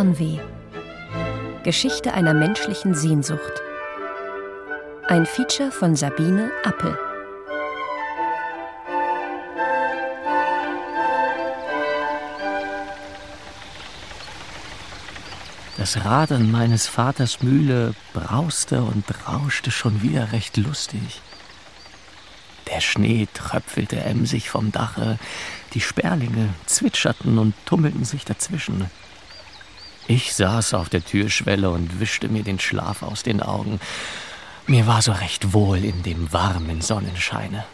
Fernweh. Geschichte einer menschlichen Sehnsucht. Ein Feature von Sabine Appel. Das Radern meines Vaters Mühle brauste und rauschte schon wieder recht lustig. Der Schnee tröpfelte emsig vom Dache, die Sperlinge zwitscherten und tummelten sich dazwischen. Ich saß auf der Türschwelle und wischte mir den Schlaf aus den Augen. Mir war so recht wohl in dem warmen Sonnenscheine.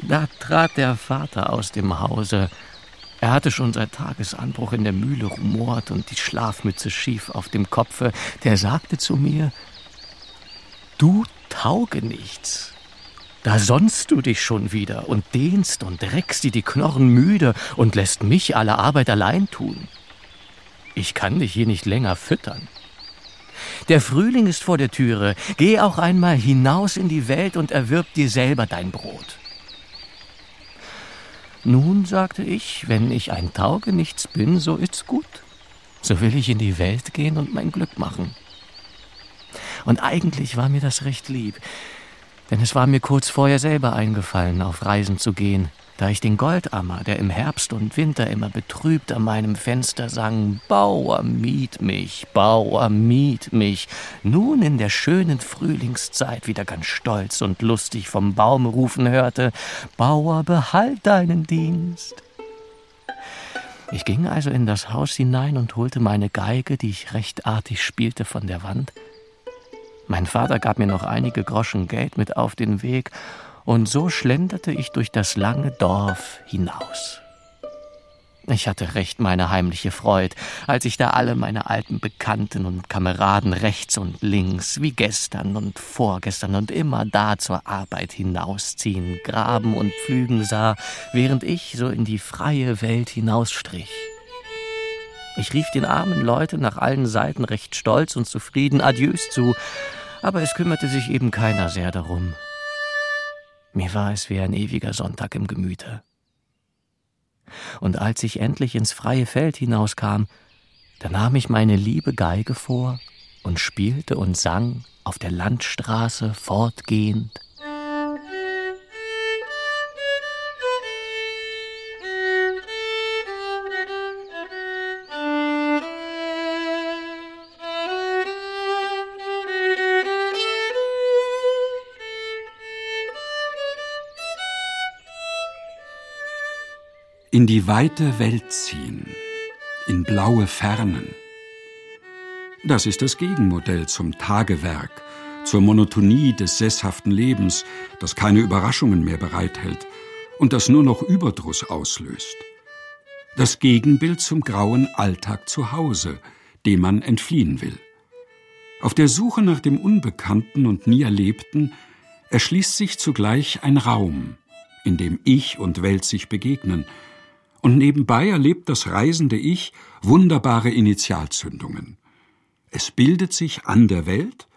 Da trat der Vater aus dem Hause. Er hatte schon seit Tagesanbruch in der Mühle rumort und die Schlafmütze schief auf dem Kopfe. Der sagte zu mir: Du Taugenichts, da sonnst du dich schon wieder und dehnst und reckst dir die Knochen müde und lässt mich alle Arbeit allein tun. Ich kann dich hier nicht länger füttern. Der Frühling ist vor der Türe. Geh auch einmal hinaus in die Welt und erwirb dir selber dein Brot. Nun, sagte ich, wenn ich ein Taugenichts bin, so ist's gut. So will ich in die Welt gehen und mein Glück machen. Und eigentlich war mir das recht lieb. Denn es war mir kurz vorher selber eingefallen, auf Reisen zu gehen, da ich den Goldammer, der im Herbst und Winter immer betrübt an meinem Fenster sang, Bauer, miet mich, Bauer, miet mich, nun in der schönen Frühlingszeit wieder ganz stolz und lustig vom Baum rufen hörte, Bauer, behalt deinen Dienst. Ich ging also in das Haus hinein und holte meine Geige, die ich recht artig spielte, von der Wand, mein Vater gab mir noch einige Groschen Geld mit auf den Weg, und so schlenderte ich durch das lange Dorf hinaus. Ich hatte recht meine heimliche Freud, als ich da alle meine alten Bekannten und Kameraden rechts und links, wie gestern und vorgestern und immer da zur Arbeit hinausziehen, graben und pflügen sah, während ich so in die freie Welt hinausstrich. Ich rief den armen Leuten nach allen Seiten recht stolz und zufrieden Adieus zu, aber es kümmerte sich eben keiner sehr darum. Mir war es wie ein ewiger Sonntag im Gemüte. Und als ich endlich ins freie Feld hinauskam, da nahm ich meine liebe Geige vor und spielte und sang auf der Landstraße fortgehend in die weite Welt ziehen, in blaue Fernen. Das ist das Gegenmodell zum Tagewerk, zur Monotonie des sesshaften Lebens, das keine Überraschungen mehr bereithält und das nur noch Überdruss auslöst. Das Gegenbild zum grauen Alltag zu Hause, dem man entfliehen will. Auf der Suche nach dem Unbekannten und nie Erlebten erschließt sich zugleich ein Raum, in dem Ich und Welt sich begegnen, und nebenbei erlebt das reisende Ich wunderbare Initialzündungen. Es bildet sich an der Welt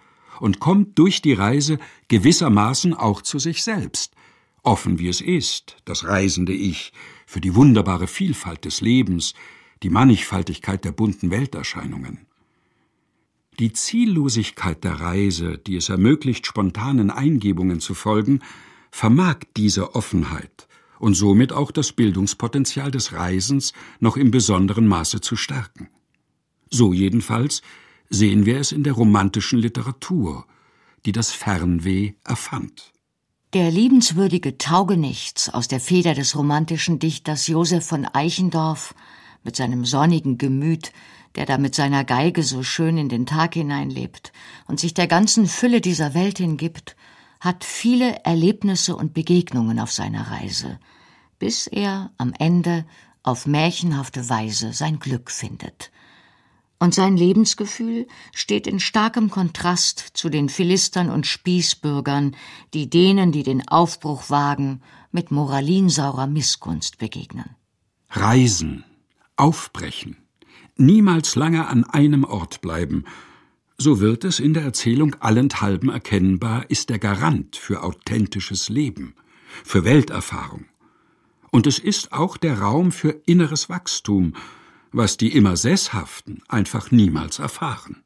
und kommt durch die Reise gewissermaßen auch zu sich selbst, offen wie es ist, das reisende Ich, für die wunderbare Vielfalt des Lebens, die Mannigfaltigkeit der bunten Welterscheinungen. Die Ziellosigkeit der Reise, die es ermöglicht, spontanen Eingebungen zu folgen, vermag diese Offenheit und somit auch das Bildungspotenzial des Reisens noch im besonderen Maße zu stärken. So jedenfalls sehen wir es in der romantischen Literatur, die das Fernweh erfand. Der liebenswürdige Taugenichts aus der Feder des romantischen Dichters Josef von Eichendorff mit seinem sonnigen Gemüt, der da mit seiner Geige so schön in den Tag hineinlebt und sich der ganzen Fülle dieser Welt hingibt, hat viele Erlebnisse und Begegnungen auf seiner Reise, bis er am Ende auf märchenhafte Weise sein Glück findet. Und sein Lebensgefühl steht in starkem Kontrast zu den Philistern und Spießbürgern, die denen, die den Aufbruch wagen, mit moralinsaurer Missgunst begegnen. Reisen, aufbrechen, niemals lange an einem Ort bleiben so wird es in der Erzählung allenthalben erkennbar, ist der Garant für authentisches Leben, für Welterfahrung. Und es ist auch der Raum für inneres Wachstum, was die immer Sesshaften einfach niemals erfahren.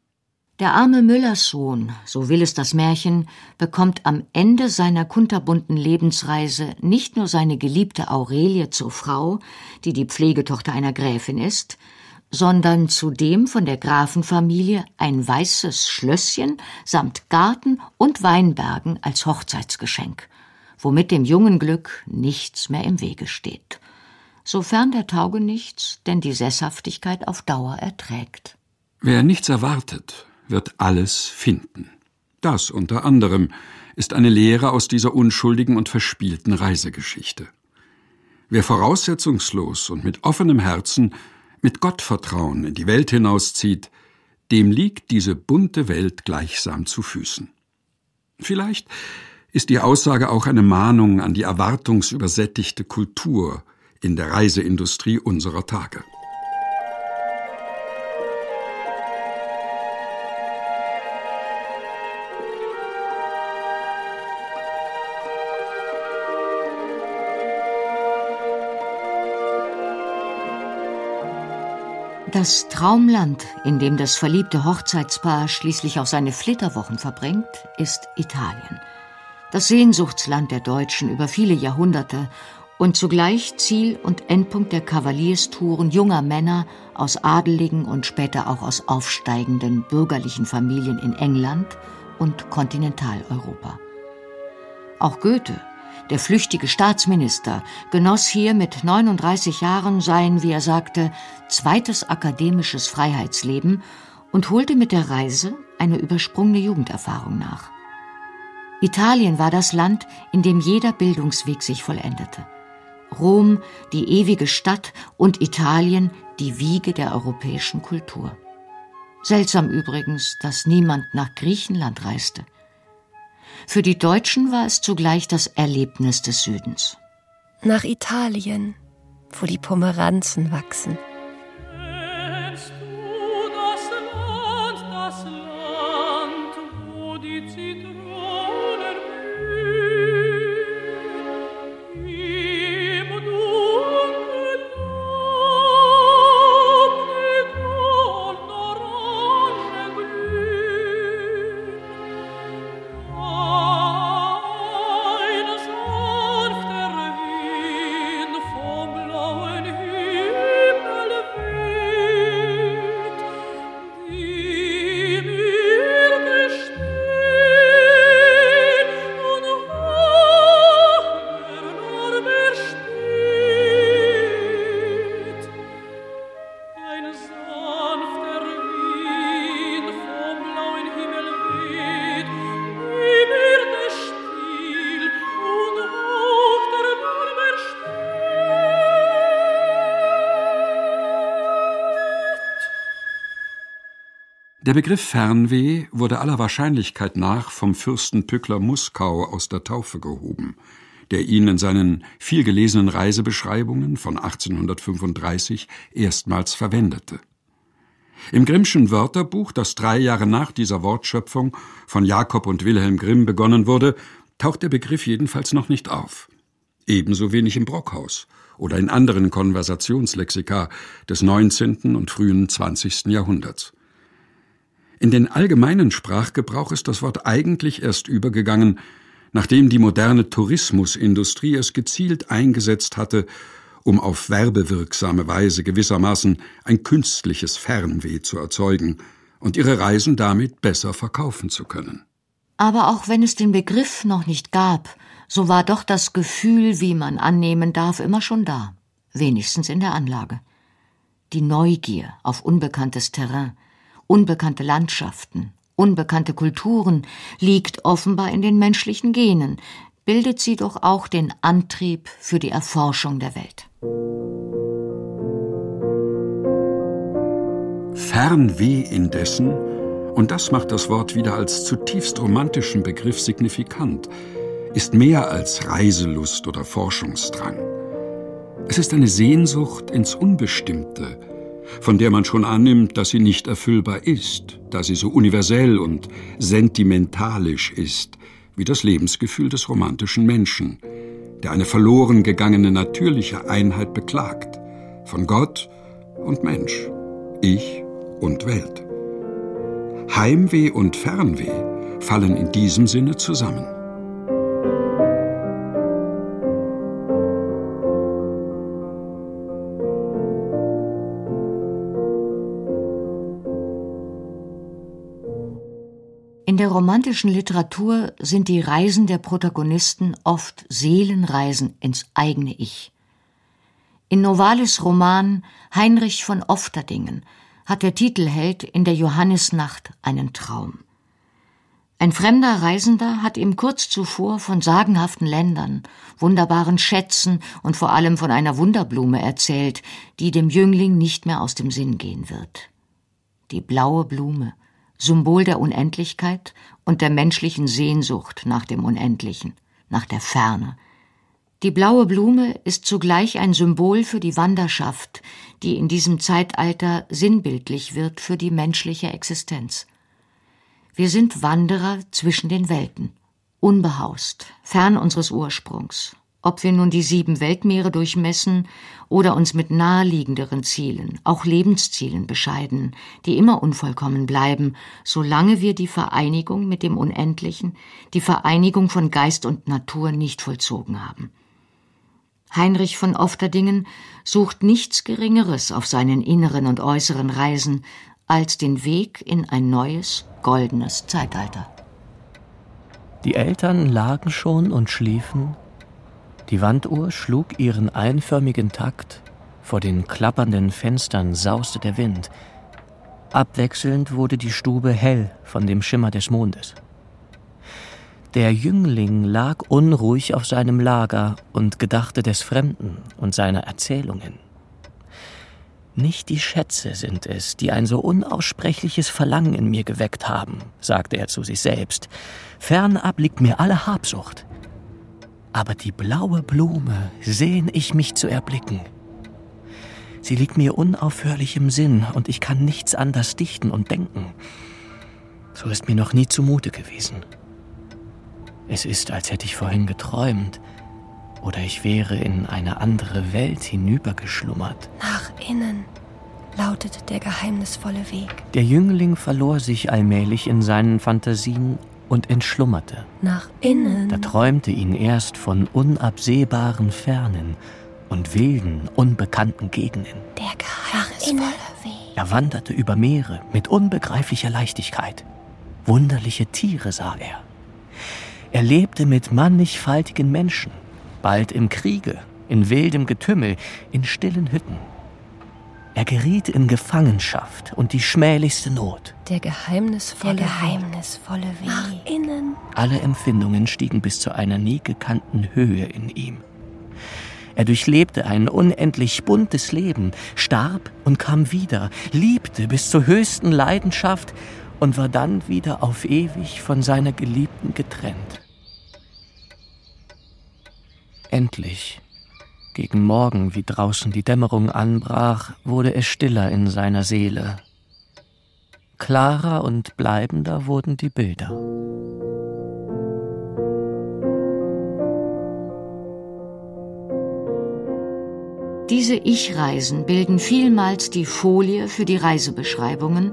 Der arme Müllerssohn, so will es das Märchen, bekommt am Ende seiner kunterbunten Lebensreise nicht nur seine geliebte Aurelie zur Frau, die die Pflegetochter einer Gräfin ist, sondern zudem von der Grafenfamilie ein weißes Schlösschen samt Garten und Weinbergen als Hochzeitsgeschenk, womit dem jungen Glück nichts mehr im Wege steht. Sofern der Taugenichts denn die Sesshaftigkeit auf Dauer erträgt. Wer nichts erwartet, wird alles finden. Das unter anderem ist eine Lehre aus dieser unschuldigen und verspielten Reisegeschichte. Wer voraussetzungslos und mit offenem Herzen, mit Gottvertrauen in die Welt hinauszieht, dem liegt diese bunte Welt gleichsam zu Füßen. Vielleicht ist die Aussage auch eine Mahnung an die erwartungsübersättigte Kultur in der Reiseindustrie unserer Tage. Das Traumland, in dem das verliebte Hochzeitspaar schließlich auch seine Flitterwochen verbringt, ist Italien. Das Sehnsuchtsland der Deutschen über viele Jahrhunderte und zugleich Ziel und Endpunkt der Kavalierstouren junger Männer aus adeligen und später auch aus aufsteigenden bürgerlichen Familien in England und Kontinentaleuropa. Auch Goethe der flüchtige Staatsminister genoss hier mit 39 Jahren sein, wie er sagte, zweites akademisches Freiheitsleben und holte mit der Reise eine übersprungene Jugenderfahrung nach. Italien war das Land, in dem jeder Bildungsweg sich vollendete. Rom die ewige Stadt und Italien die Wiege der europäischen Kultur. Seltsam übrigens, dass niemand nach Griechenland reiste. Für die Deutschen war es zugleich das Erlebnis des Südens. Nach Italien, wo die Pomeranzen wachsen. Der Begriff Fernweh wurde aller Wahrscheinlichkeit nach vom Fürsten Pückler Muskau aus der Taufe gehoben, der ihn in seinen vielgelesenen Reisebeschreibungen von 1835 erstmals verwendete. Im Grimmschen Wörterbuch, das drei Jahre nach dieser Wortschöpfung von Jakob und Wilhelm Grimm begonnen wurde, taucht der Begriff jedenfalls noch nicht auf. Ebenso wenig im Brockhaus oder in anderen Konversationslexika des 19. und frühen 20. Jahrhunderts. In den allgemeinen Sprachgebrauch ist das Wort eigentlich erst übergegangen, nachdem die moderne Tourismusindustrie es gezielt eingesetzt hatte, um auf werbewirksame Weise gewissermaßen ein künstliches Fernweh zu erzeugen und ihre Reisen damit besser verkaufen zu können. Aber auch wenn es den Begriff noch nicht gab, so war doch das Gefühl, wie man annehmen darf, immer schon da, wenigstens in der Anlage. Die Neugier auf unbekanntes Terrain, unbekannte Landschaften, unbekannte Kulturen liegt offenbar in den menschlichen Genen, bildet sie doch auch den Antrieb für die Erforschung der Welt. Fernweh indessen, und das macht das Wort wieder als zutiefst romantischen Begriff signifikant, ist mehr als Reiselust oder Forschungsdrang. Es ist eine Sehnsucht ins Unbestimmte, von der man schon annimmt, dass sie nicht erfüllbar ist, da sie so universell und sentimentalisch ist, wie das Lebensgefühl des romantischen Menschen, der eine verloren gegangene natürliche Einheit beklagt, von Gott und Mensch, Ich und Welt. Heimweh und Fernweh fallen in diesem Sinne zusammen. Romantischen Literatur sind die Reisen der Protagonisten oft Seelenreisen ins eigene Ich. In Novalis Roman Heinrich von Ofterdingen hat der Titelheld in der Johannisnacht einen Traum. Ein fremder Reisender hat ihm kurz zuvor von sagenhaften Ländern, wunderbaren Schätzen und vor allem von einer Wunderblume erzählt, die dem Jüngling nicht mehr aus dem Sinn gehen wird. Die blaue Blume, Symbol der Unendlichkeit und der menschlichen Sehnsucht nach dem Unendlichen, nach der Ferne, die blaue Blume ist zugleich ein Symbol für die Wanderschaft, die in diesem Zeitalter sinnbildlich wird für die menschliche Existenz. Wir sind Wanderer zwischen den Welten, unbehaust, fern unseres Ursprungs, ob wir nun die sieben Weltmeere durchmessen oder uns mit naheliegenderen Zielen, auch Lebenszielen bescheiden, die immer unvollkommen bleiben, solange wir die Vereinigung mit dem Unendlichen, die Vereinigung von Geist und Natur nicht vollzogen haben. Heinrich von Ofterdingen sucht nichts Geringeres auf seinen inneren und äußeren Reisen als den Weg in ein neues, goldenes Zeitalter. Die Eltern lagen schon und schliefen. Die Wanduhr schlug ihren einförmigen Takt. Vor den klappernden Fenstern sauste der Wind. Abwechselnd wurde die Stube hell von dem Schimmer des Mondes. Der Jüngling lag unruhig auf seinem Lager und gedachte des Fremden und seiner Erzählungen. Nicht die Schätze sind es, die ein so unaussprechliches Verlangen in mir geweckt haben, sagte er zu sich selbst. Fernab liegt mir alle Habsucht. Aber die blaue Blume sehn ich mich zu erblicken. Sie liegt mir unaufhörlich im Sinn und ich kann nichts anders dichten und denken. So ist mir noch nie zumute gewesen. Es ist, als hätte ich vorhin geträumt. Oder ich wäre in eine andere Welt hinübergeschlummert. Nach innen lautete der geheimnisvolle Weg. Der Jüngling verlor sich allmählich in seinen Fantasien und entschlummerte. Nach innen. Da träumte ihn erst von unabsehbaren Fernen und wilden, unbekannten Gegenden. Der geheimnisvolle Weg. Er wanderte über Meere mit unbegreiflicher Leichtigkeit. Wunderliche Tiere sah er. Er lebte mit mannigfaltigen Menschen, bald im Kriege, in wildem Getümmel, in stillen Hütten. Er geriet in Gefangenschaft und die schmählichste Not. Der geheimnisvolle, Der geheimnisvolle Weg. Nach innen. Alle Empfindungen stiegen bis zu einer nie gekannten Höhe in ihm. Er durchlebte ein unendlich buntes Leben, starb und kam wieder, liebte bis zur höchsten Leidenschaft und war dann wieder auf ewig von seiner Geliebten getrennt. Endlich, gegen Morgen, wie draußen die Dämmerung anbrach, wurde es stiller in seiner Seele. Klarer und bleibender wurden die Bilder. Diese Ich-Reisen bilden vielmals die Folie für die Reisebeschreibungen,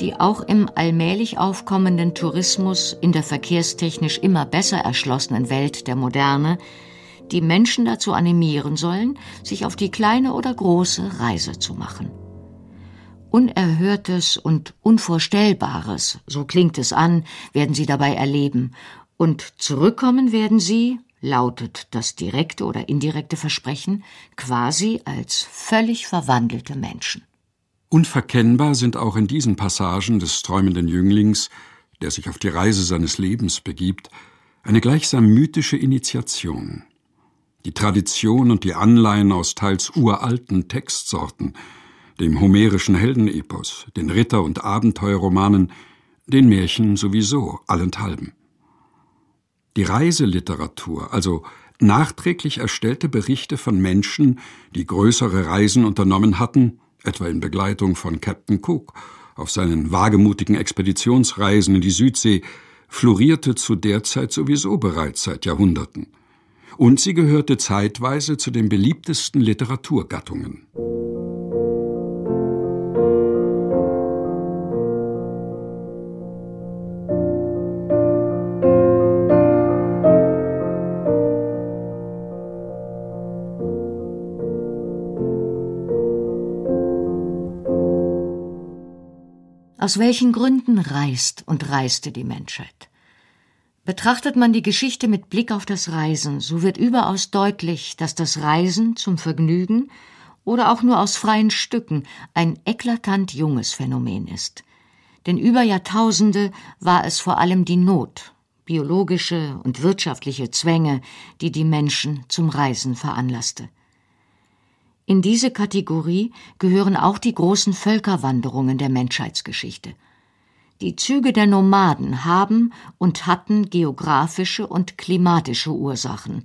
die auch im allmählich aufkommenden Tourismus in der verkehrstechnisch immer besser erschlossenen Welt der Moderne die Menschen dazu animieren sollen, sich auf die kleine oder große Reise zu machen. Unerhörtes und Unvorstellbares, so klingt es an, werden sie dabei erleben, und zurückkommen werden sie, lautet das direkte oder indirekte Versprechen, quasi als völlig verwandelte Menschen. Unverkennbar sind auch in diesen Passagen des träumenden Jünglings, der sich auf die Reise seines Lebens begibt, eine gleichsam mythische Initiation. Die Tradition und die Anleihen aus teils uralten Textsorten, dem homerischen Heldenepos, den Ritter- und Abenteuerromanen, den Märchen sowieso allenthalben. Die Reiseliteratur, also nachträglich erstellte Berichte von Menschen, die größere Reisen unternommen hatten, etwa in Begleitung von Captain Cook auf seinen wagemutigen Expeditionsreisen in die Südsee, florierte zu der Zeit sowieso bereits seit Jahrhunderten und sie gehörte zeitweise zu den beliebtesten Literaturgattungen. Aus welchen Gründen reist und reiste die Menschheit? Betrachtet man die Geschichte mit Blick auf das Reisen, so wird überaus deutlich, dass das Reisen zum Vergnügen oder auch nur aus freien Stücken ein eklatant junges Phänomen ist. Denn über Jahrtausende war es vor allem die Not, biologische und wirtschaftliche Zwänge, die die Menschen zum Reisen veranlasste. In diese Kategorie gehören auch die großen Völkerwanderungen der Menschheitsgeschichte. Die Züge der Nomaden haben und hatten geografische und klimatische Ursachen,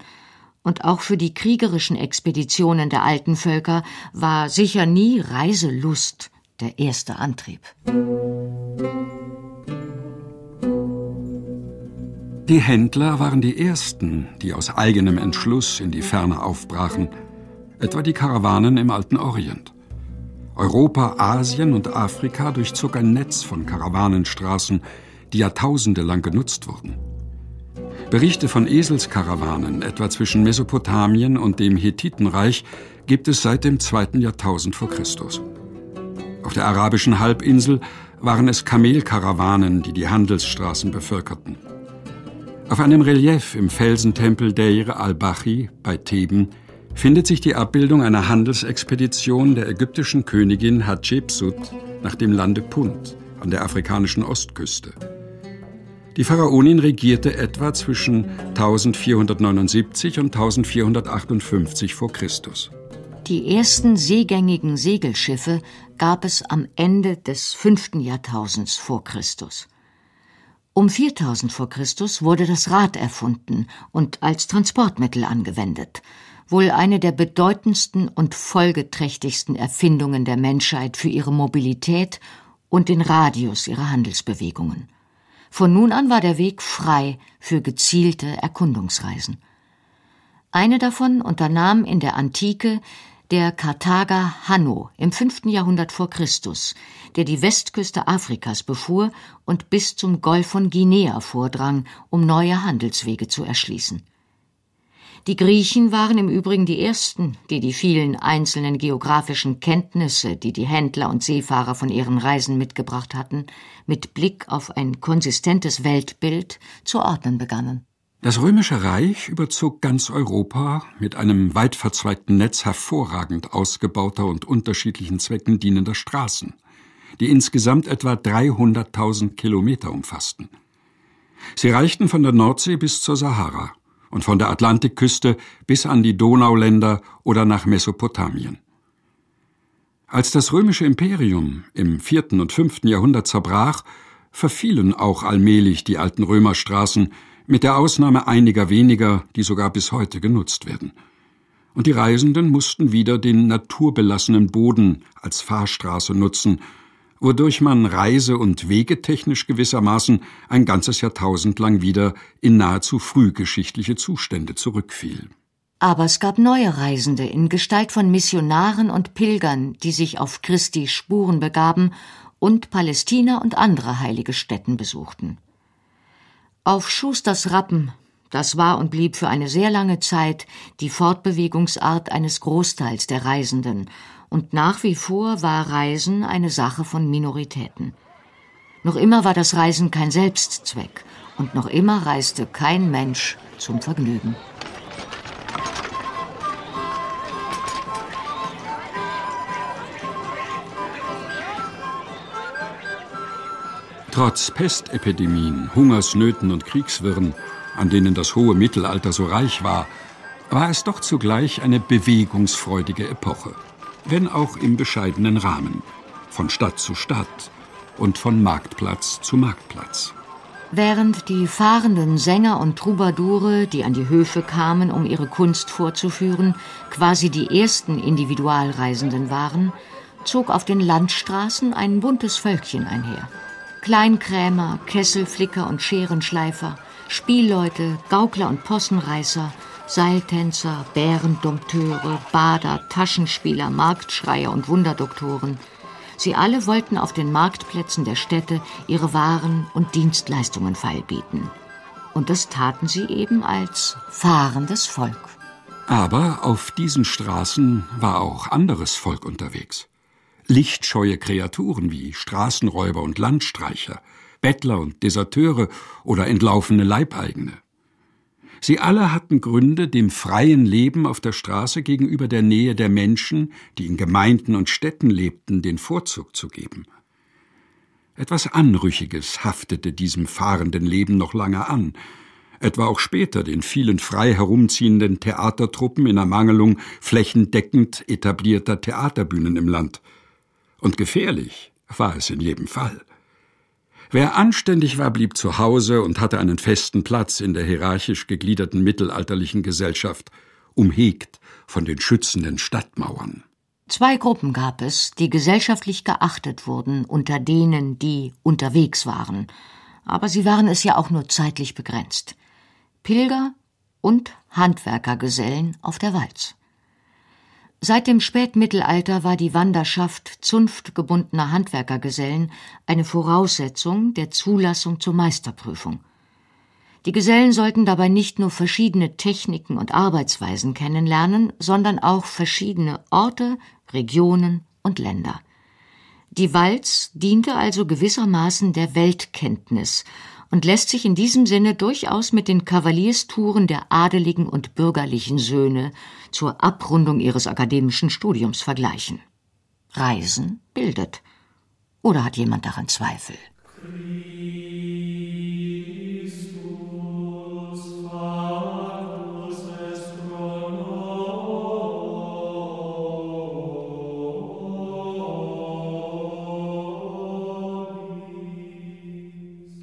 und auch für die kriegerischen Expeditionen der alten Völker war sicher nie Reiselust der erste Antrieb. Die Händler waren die ersten, die aus eigenem Entschluss in die Ferne aufbrachen, etwa die Karawanen im alten Orient. Europa, Asien und Afrika durchzog ein Netz von Karawanenstraßen, die Jahrtausende lang genutzt wurden. Berichte von Eselskarawanen, etwa zwischen Mesopotamien und dem Hethitenreich, gibt es seit dem zweiten Jahrtausend vor Christus. Auf der arabischen Halbinsel waren es Kamelkarawanen, die die Handelsstraßen bevölkerten. Auf einem Relief im Felsentempel Deir al-Bachi bei Theben findet sich die Abbildung einer Handelsexpedition der ägyptischen Königin Hatschepsut nach dem Lande Punt an der afrikanischen Ostküste. Die Pharaonin regierte etwa zwischen 1479 und 1458 vor Christus. Die ersten seegängigen Segelschiffe gab es am Ende des fünften Jahrtausends vor Christus. Um 4000 vor Christus wurde das Rad erfunden und als Transportmittel angewendet wohl eine der bedeutendsten und folgeträchtigsten Erfindungen der Menschheit für ihre Mobilität und den Radius ihrer Handelsbewegungen. Von nun an war der Weg frei für gezielte Erkundungsreisen. Eine davon unternahm in der Antike der Karthager Hanno im fünften Jahrhundert vor Christus, der die Westküste Afrikas befuhr und bis zum Golf von Guinea vordrang, um neue Handelswege zu erschließen. Die Griechen waren im Übrigen die ersten, die die vielen einzelnen geografischen Kenntnisse, die die Händler und Seefahrer von ihren Reisen mitgebracht hatten, mit Blick auf ein konsistentes Weltbild zu ordnen begannen. Das römische Reich überzog ganz Europa mit einem weit verzweigten Netz hervorragend ausgebauter und unterschiedlichen Zwecken dienender Straßen, die insgesamt etwa 300.000 Kilometer umfassten. Sie reichten von der Nordsee bis zur Sahara und von der Atlantikküste bis an die Donauländer oder nach Mesopotamien. Als das römische Imperium im vierten und fünften Jahrhundert zerbrach, verfielen auch allmählich die alten Römerstraßen, mit der Ausnahme einiger weniger, die sogar bis heute genutzt werden. Und die Reisenden mussten wieder den naturbelassenen Boden als Fahrstraße nutzen wodurch man reise- und wegetechnisch gewissermaßen ein ganzes Jahrtausend lang wieder in nahezu frühgeschichtliche Zustände zurückfiel. Aber es gab neue Reisende in Gestalt von Missionaren und Pilgern, die sich auf Christi Spuren begaben und Palästina und andere heilige Stätten besuchten. Auf Schusters Rappen, das war und blieb für eine sehr lange Zeit die Fortbewegungsart eines Großteils der Reisenden und nach wie vor war Reisen eine Sache von Minoritäten. Noch immer war das Reisen kein Selbstzweck und noch immer reiste kein Mensch zum Vergnügen. Trotz Pestepidemien, Hungersnöten und Kriegswirren, an denen das hohe Mittelalter so reich war, war es doch zugleich eine bewegungsfreudige Epoche wenn auch im bescheidenen Rahmen, von Stadt zu Stadt und von Marktplatz zu Marktplatz. Während die fahrenden Sänger und Troubadoure, die an die Höfe kamen, um ihre Kunst vorzuführen, quasi die ersten Individualreisenden waren, zog auf den Landstraßen ein buntes Völkchen einher. Kleinkrämer, Kesselflicker und Scherenschleifer, Spielleute, Gaukler und Possenreißer, Seiltänzer, Bärendompteure, Bader, Taschenspieler, Marktschreier und Wunderdoktoren. Sie alle wollten auf den Marktplätzen der Städte ihre Waren und Dienstleistungen feilbieten. Und das taten sie eben als fahrendes Volk. Aber auf diesen Straßen war auch anderes Volk unterwegs. lichtscheue Kreaturen wie Straßenräuber und Landstreicher, Bettler und Deserteure oder entlaufene Leibeigene. Sie alle hatten Gründe, dem freien Leben auf der Straße gegenüber der Nähe der Menschen, die in Gemeinden und Städten lebten, den Vorzug zu geben. Etwas Anrüchiges haftete diesem fahrenden Leben noch lange an, etwa auch später den vielen frei herumziehenden Theatertruppen in Ermangelung flächendeckend etablierter Theaterbühnen im Land. Und gefährlich war es in jedem Fall. Wer anständig war, blieb zu Hause und hatte einen festen Platz in der hierarchisch gegliederten mittelalterlichen Gesellschaft, umhegt von den schützenden Stadtmauern. Zwei Gruppen gab es, die gesellschaftlich geachtet wurden unter denen, die unterwegs waren, aber sie waren es ja auch nur zeitlich begrenzt. Pilger und Handwerkergesellen auf der Walz. Seit dem Spätmittelalter war die Wanderschaft zunftgebundener Handwerkergesellen eine Voraussetzung der Zulassung zur Meisterprüfung. Die Gesellen sollten dabei nicht nur verschiedene Techniken und Arbeitsweisen kennenlernen, sondern auch verschiedene Orte, Regionen und Länder. Die Walz diente also gewissermaßen der Weltkenntnis und lässt sich in diesem Sinne durchaus mit den Kavalierstouren der adeligen und bürgerlichen Söhne zur Abrundung ihres akademischen Studiums vergleichen. Reisen bildet. Oder hat jemand daran Zweifel?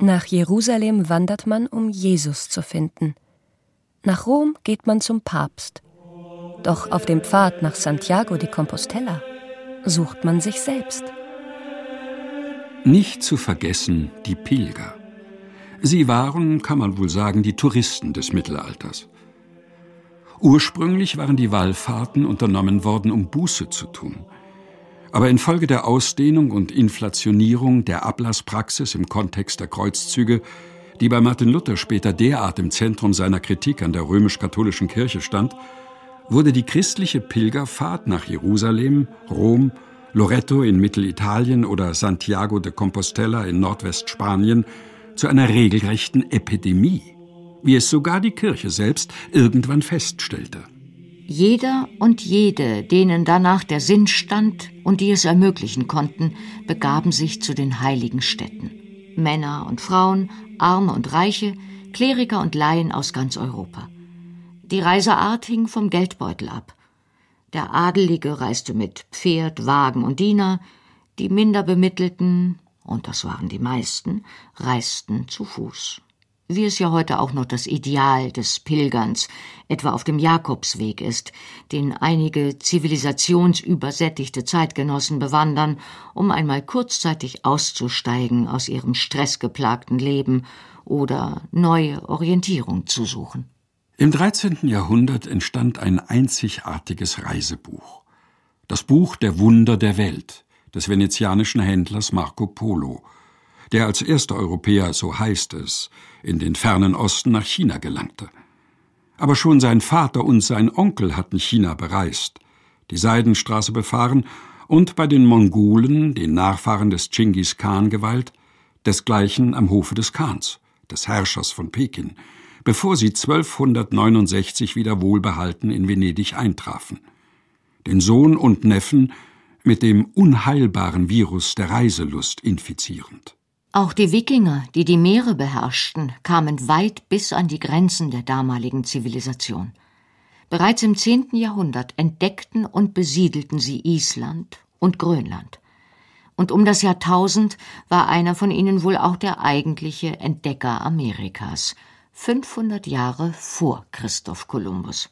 Nach Jerusalem wandert man, um Jesus zu finden. Nach Rom geht man zum Papst. Doch auf dem Pfad nach Santiago de Compostela sucht man sich selbst. Nicht zu vergessen die Pilger. Sie waren, kann man wohl sagen, die Touristen des Mittelalters. Ursprünglich waren die Wallfahrten unternommen worden, um Buße zu tun – aber infolge der Ausdehnung und Inflationierung der Ablasspraxis im Kontext der Kreuzzüge, die bei Martin Luther später derart im Zentrum seiner Kritik an der römisch-katholischen Kirche stand, wurde die christliche Pilgerfahrt nach Jerusalem, Rom, Loreto in Mittelitalien oder Santiago de Compostela in Nordwestspanien zu einer regelrechten Epidemie, wie es sogar die Kirche selbst irgendwann feststellte. Jeder und jede, denen danach der Sinn stand und die es ermöglichen konnten, begaben sich zu den heiligen Städten. Männer und Frauen, Arme und Reiche, Kleriker und Laien aus ganz Europa. Die Reiseart hing vom Geldbeutel ab. Der Adelige reiste mit Pferd, Wagen und Diener, die minder bemittelten, und das waren die meisten, reisten zu Fuß wie es ja heute auch noch das Ideal des Pilgerns, etwa auf dem Jakobsweg ist, den einige zivilisationsübersättigte Zeitgenossen bewandern, um einmal kurzzeitig auszusteigen aus ihrem stressgeplagten Leben oder neue Orientierung zu suchen. Im 13. Jahrhundert entstand ein einzigartiges Reisebuch. Das Buch der Wunder der Welt des venezianischen Händlers Marco Polo, der als erster Europäer, so heißt es, in den fernen Osten nach China gelangte. Aber schon sein Vater und sein Onkel hatten China bereist, die Seidenstraße befahren und bei den Mongolen, den Nachfahren des Chinggis Khan, geweilt, desgleichen am Hofe des Khans, des Herrschers von Peking, bevor sie 1269 wieder wohlbehalten in Venedig eintrafen. Den Sohn und Neffen mit dem unheilbaren Virus der Reiselust infizierend. Auch die Wikinger, die die Meere beherrschten, kamen weit bis an die Grenzen der damaligen Zivilisation. Bereits im zehnten Jahrhundert entdeckten und besiedelten sie Island und Grönland. Und um das Jahrtausend war einer von ihnen wohl auch der eigentliche Entdecker Amerikas, 500 Jahre vor Christoph Kolumbus.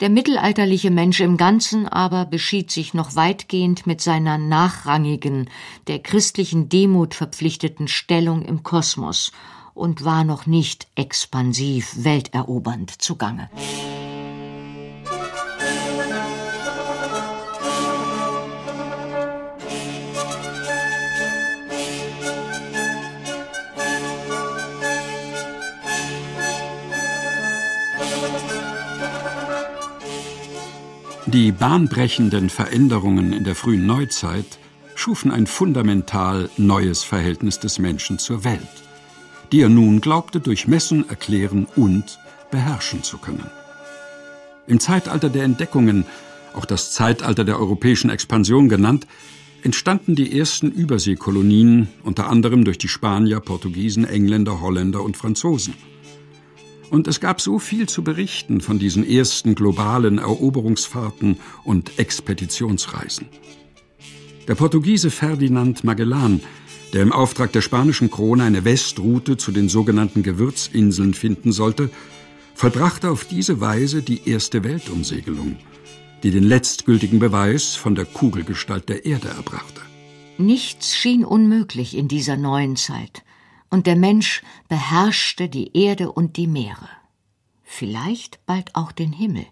Der mittelalterliche Mensch im Ganzen aber beschied sich noch weitgehend mit seiner nachrangigen, der christlichen Demut verpflichteten Stellung im Kosmos und war noch nicht expansiv welterobernd zugange. Die bahnbrechenden Veränderungen in der frühen Neuzeit schufen ein fundamental neues Verhältnis des Menschen zur Welt, die er nun glaubte durchmessen, erklären und beherrschen zu können. Im Zeitalter der Entdeckungen, auch das Zeitalter der europäischen Expansion genannt, entstanden die ersten Überseekolonien, unter anderem durch die Spanier, Portugiesen, Engländer, Holländer und Franzosen. Und es gab so viel zu berichten von diesen ersten globalen Eroberungsfahrten und Expeditionsreisen. Der Portugiese Ferdinand Magellan, der im Auftrag der spanischen Krone eine Westroute zu den sogenannten Gewürzinseln finden sollte, vollbrachte auf diese Weise die erste Weltumsegelung, die den letztgültigen Beweis von der Kugelgestalt der Erde erbrachte. Nichts schien unmöglich in dieser neuen Zeit und der Mensch beherrschte die Erde und die Meere, vielleicht bald auch den Himmel.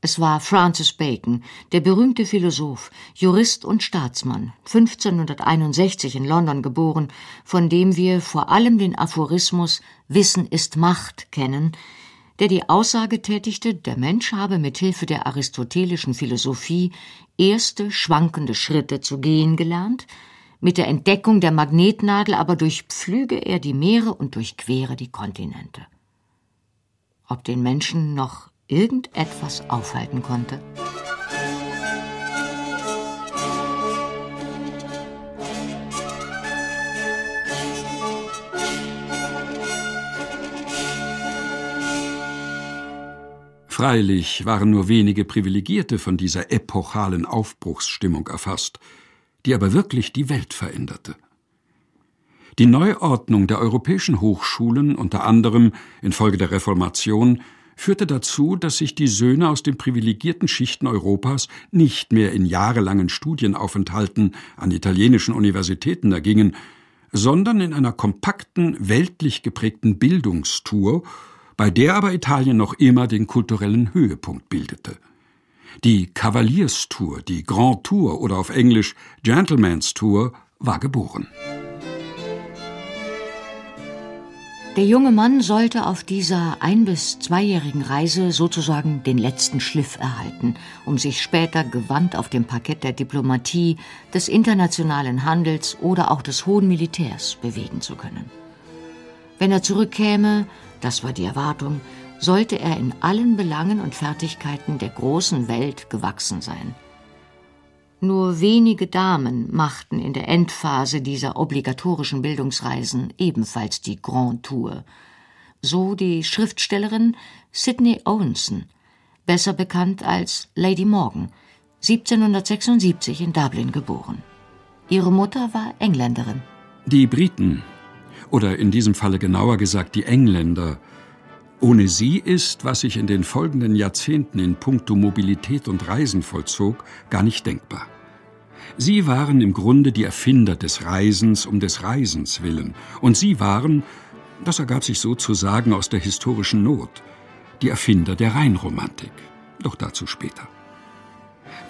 Es war Francis Bacon, der berühmte Philosoph, Jurist und Staatsmann, 1561 in London geboren, von dem wir vor allem den Aphorismus Wissen ist Macht kennen, der die Aussage tätigte, der Mensch habe mit Hilfe der aristotelischen Philosophie erste schwankende Schritte zu gehen gelernt, mit der Entdeckung der Magnetnadel aber durchpflüge er die Meere und durchquere die Kontinente. Ob den Menschen noch irgendetwas aufhalten konnte? Freilich waren nur wenige Privilegierte von dieser epochalen Aufbruchsstimmung erfasst – die aber wirklich die Welt veränderte. Die Neuordnung der europäischen Hochschulen, unter anderem infolge der Reformation, führte dazu, dass sich die Söhne aus den privilegierten Schichten Europas nicht mehr in jahrelangen Studienaufenthalten an italienischen Universitäten ergingen, sondern in einer kompakten, weltlich geprägten Bildungstour, bei der aber Italien noch immer den kulturellen Höhepunkt bildete. Die Kavalierstour, die Grand Tour oder auf Englisch Gentleman's Tour war geboren. Der junge Mann sollte auf dieser ein- bis zweijährigen Reise sozusagen den letzten Schliff erhalten, um sich später gewandt auf dem Parkett der Diplomatie, des internationalen Handels oder auch des hohen Militärs bewegen zu können. Wenn er zurückkäme, das war die Erwartung, sollte er in allen Belangen und Fertigkeiten der großen Welt gewachsen sein. Nur wenige Damen machten in der Endphase dieser obligatorischen Bildungsreisen ebenfalls die Grand Tour. So die Schriftstellerin Sidney Owenson, besser bekannt als Lady Morgan, 1776 in Dublin geboren. Ihre Mutter war Engländerin. Die Briten, oder in diesem Falle genauer gesagt die Engländer, ohne sie ist, was sich in den folgenden Jahrzehnten in puncto Mobilität und Reisen vollzog, gar nicht denkbar. Sie waren im Grunde die Erfinder des Reisens um des Reisens willen, und sie waren, das ergab sich sozusagen aus der historischen Not, die Erfinder der Rheinromantik. Doch dazu später.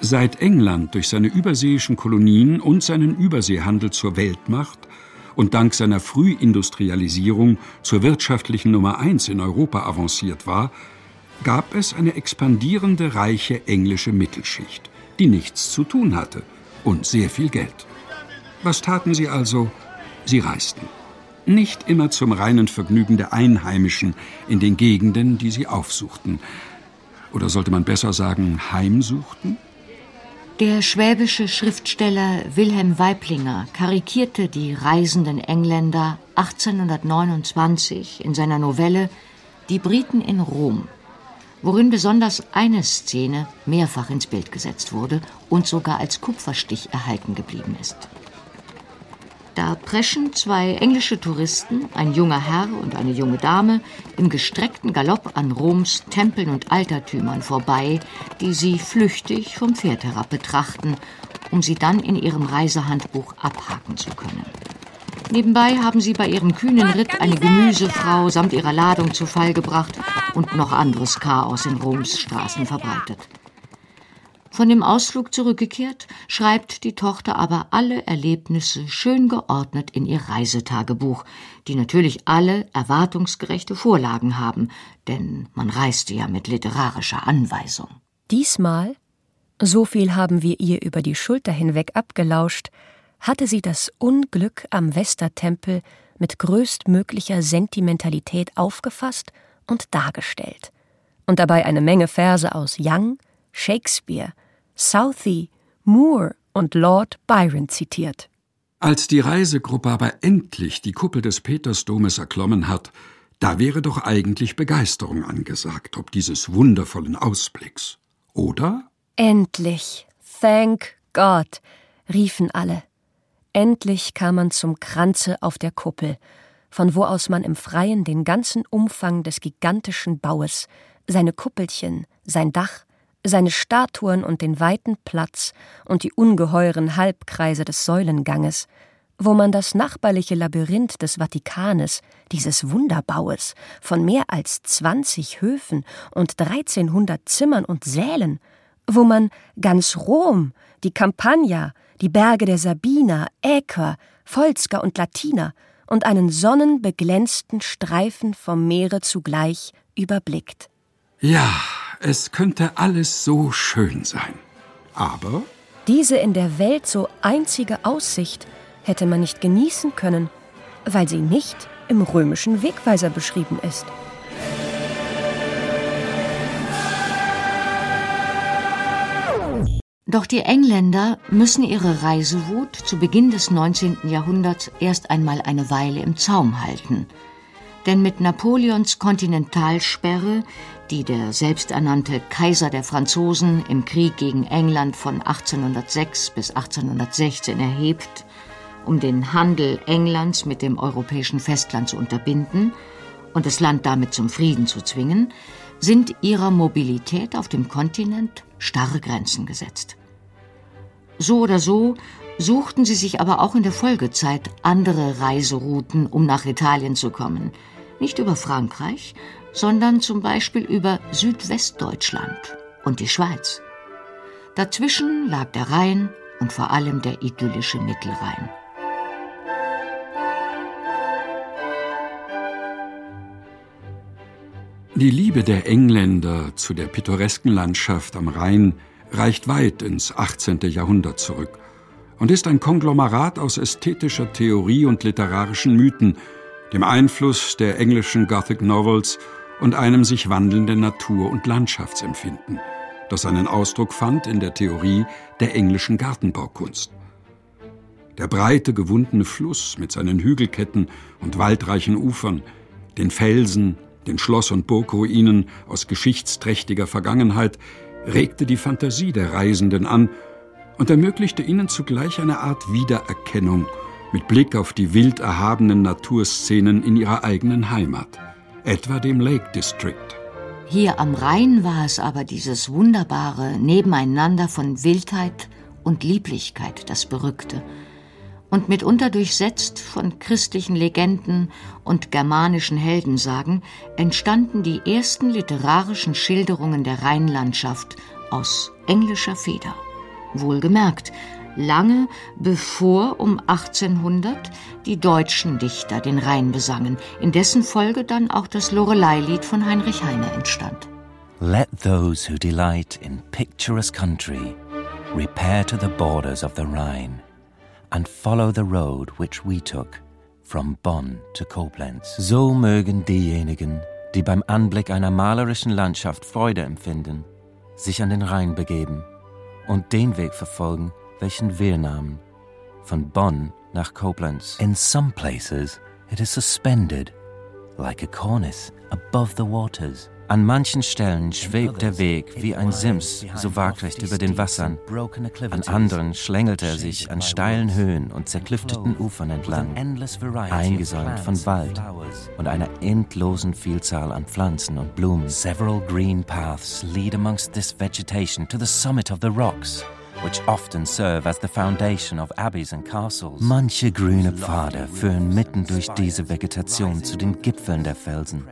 Seit England durch seine überseeischen Kolonien und seinen Überseehandel zur Weltmacht und dank seiner Frühindustrialisierung zur wirtschaftlichen Nummer eins in Europa avanciert war, gab es eine expandierende reiche englische Mittelschicht, die nichts zu tun hatte und sehr viel Geld. Was taten sie also? Sie reisten. Nicht immer zum reinen Vergnügen der Einheimischen in den Gegenden, die sie aufsuchten. Oder sollte man besser sagen, heimsuchten? Der schwäbische Schriftsteller Wilhelm Weiblinger karikierte die reisenden Engländer 1829 in seiner Novelle Die Briten in Rom, worin besonders eine Szene mehrfach ins Bild gesetzt wurde und sogar als Kupferstich erhalten geblieben ist. Da preschen zwei englische Touristen, ein junger Herr und eine junge Dame, im gestreckten Galopp an Roms Tempeln und Altertümern vorbei, die sie flüchtig vom Pferd herab betrachten, um sie dann in ihrem Reisehandbuch abhaken zu können. Nebenbei haben sie bei ihrem kühnen Ritt eine Gemüsefrau samt ihrer Ladung zu Fall gebracht und noch anderes Chaos in Roms Straßen verbreitet. Von dem Ausflug zurückgekehrt, schreibt die Tochter aber alle Erlebnisse schön geordnet in ihr Reisetagebuch, die natürlich alle erwartungsgerechte Vorlagen haben, denn man reiste ja mit literarischer Anweisung. Diesmal, so viel haben wir ihr über die Schulter hinweg abgelauscht, hatte sie das Unglück am Westertempel mit größtmöglicher Sentimentalität aufgefasst und dargestellt und dabei eine Menge Verse aus Young, Shakespeare, Southey, Moore und Lord Byron zitiert. Als die Reisegruppe aber endlich die Kuppel des Petersdomes erklommen hat, da wäre doch eigentlich Begeisterung angesagt, ob dieses wundervollen Ausblicks. Oder? Endlich. Thank God, riefen alle. Endlich kam man zum Kranze auf der Kuppel, von wo aus man im Freien den ganzen Umfang des gigantischen Baues, seine Kuppelchen, sein Dach, seine Statuen und den weiten Platz und die ungeheuren Halbkreise des Säulenganges, wo man das nachbarliche Labyrinth des Vatikanes, dieses Wunderbaues von mehr als zwanzig Höfen und dreizehnhundert Zimmern und Sälen, wo man ganz Rom, die Campagna, die Berge der Sabiner, Äker, Volsker und Latiner und einen sonnenbeglänzten Streifen vom Meere zugleich überblickt. Ja, es könnte alles so schön sein. Aber diese in der Welt so einzige Aussicht hätte man nicht genießen können, weil sie nicht im römischen Wegweiser beschrieben ist. Doch die Engländer müssen ihre Reisewut zu Beginn des 19. Jahrhunderts erst einmal eine Weile im Zaum halten. Denn mit Napoleons Kontinentalsperre, die der selbsternannte Kaiser der Franzosen im Krieg gegen England von 1806 bis 1816 erhebt, um den Handel Englands mit dem europäischen Festland zu unterbinden und das Land damit zum Frieden zu zwingen, sind ihrer Mobilität auf dem Kontinent starre Grenzen gesetzt. So oder so suchten sie sich aber auch in der Folgezeit andere Reiserouten, um nach Italien zu kommen. Nicht über Frankreich, sondern zum Beispiel über Südwestdeutschland und die Schweiz. Dazwischen lag der Rhein und vor allem der idyllische Mittelrhein. Die Liebe der Engländer zu der pittoresken Landschaft am Rhein reicht weit ins 18. Jahrhundert zurück und ist ein Konglomerat aus ästhetischer Theorie und literarischen Mythen, dem Einfluss der englischen Gothic Novels und einem sich wandelnden Natur- und Landschaftsempfinden, das seinen Ausdruck fand in der Theorie der englischen Gartenbaukunst. Der breite, gewundene Fluss mit seinen Hügelketten und waldreichen Ufern, den Felsen, den Schloss- und Burgruinen aus geschichtsträchtiger Vergangenheit, regte die Fantasie der Reisenden an und ermöglichte ihnen zugleich eine Art Wiedererkennung mit Blick auf die wild erhabenen Naturszenen in ihrer eigenen Heimat, etwa dem Lake District. Hier am Rhein war es aber dieses wunderbare Nebeneinander von Wildheit und Lieblichkeit, das berückte – und mitunter durchsetzt von christlichen Legenden und germanischen Heldensagen entstanden die ersten literarischen Schilderungen der Rheinlandschaft aus englischer Feder. Wohlgemerkt, lange bevor um 1800 die deutschen Dichter den Rhein besangen, in dessen Folge dann auch das Loreleilied von Heinrich Heine entstand. Let those who delight in picturesque country repair to the borders of the Rhine and follow the road which we took from Bonn to Koblenz. So mögen diejenigen, die beim Anblick einer malerischen Landschaft Freude empfinden, sich an den Rhein begeben und den Weg verfolgen, welchen wir nahmen, von Bonn nach Koblenz. In some places it is suspended, like a cornice above the waters. An manchen Stellen schwebt der Weg wie ein Sims so waagrecht über den Wassern. An anderen schlängelte er sich an steilen Höhen und zerklüfteten Ufern entlang, eingesäumt von Wald und einer endlosen Vielzahl an Pflanzen und Blumen. Several green paths lead amongst this vegetation to the summit of the rocks which often serve as the foundation of abbeys and castles. Manche grüne Pfade führen mitten durch diese Vegetation zu den Gipfeln der Felsen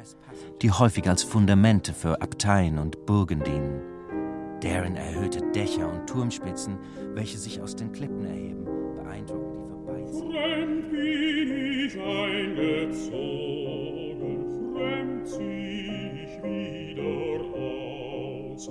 die häufig als Fundamente für Abteien und Burgen dienen. Deren erhöhte Dächer und Turmspitzen, welche sich aus den Klippen erheben, beeindrucken die Vorbeizieher. Fremd bin ich eingezogen, fremd zieh ich wieder aus.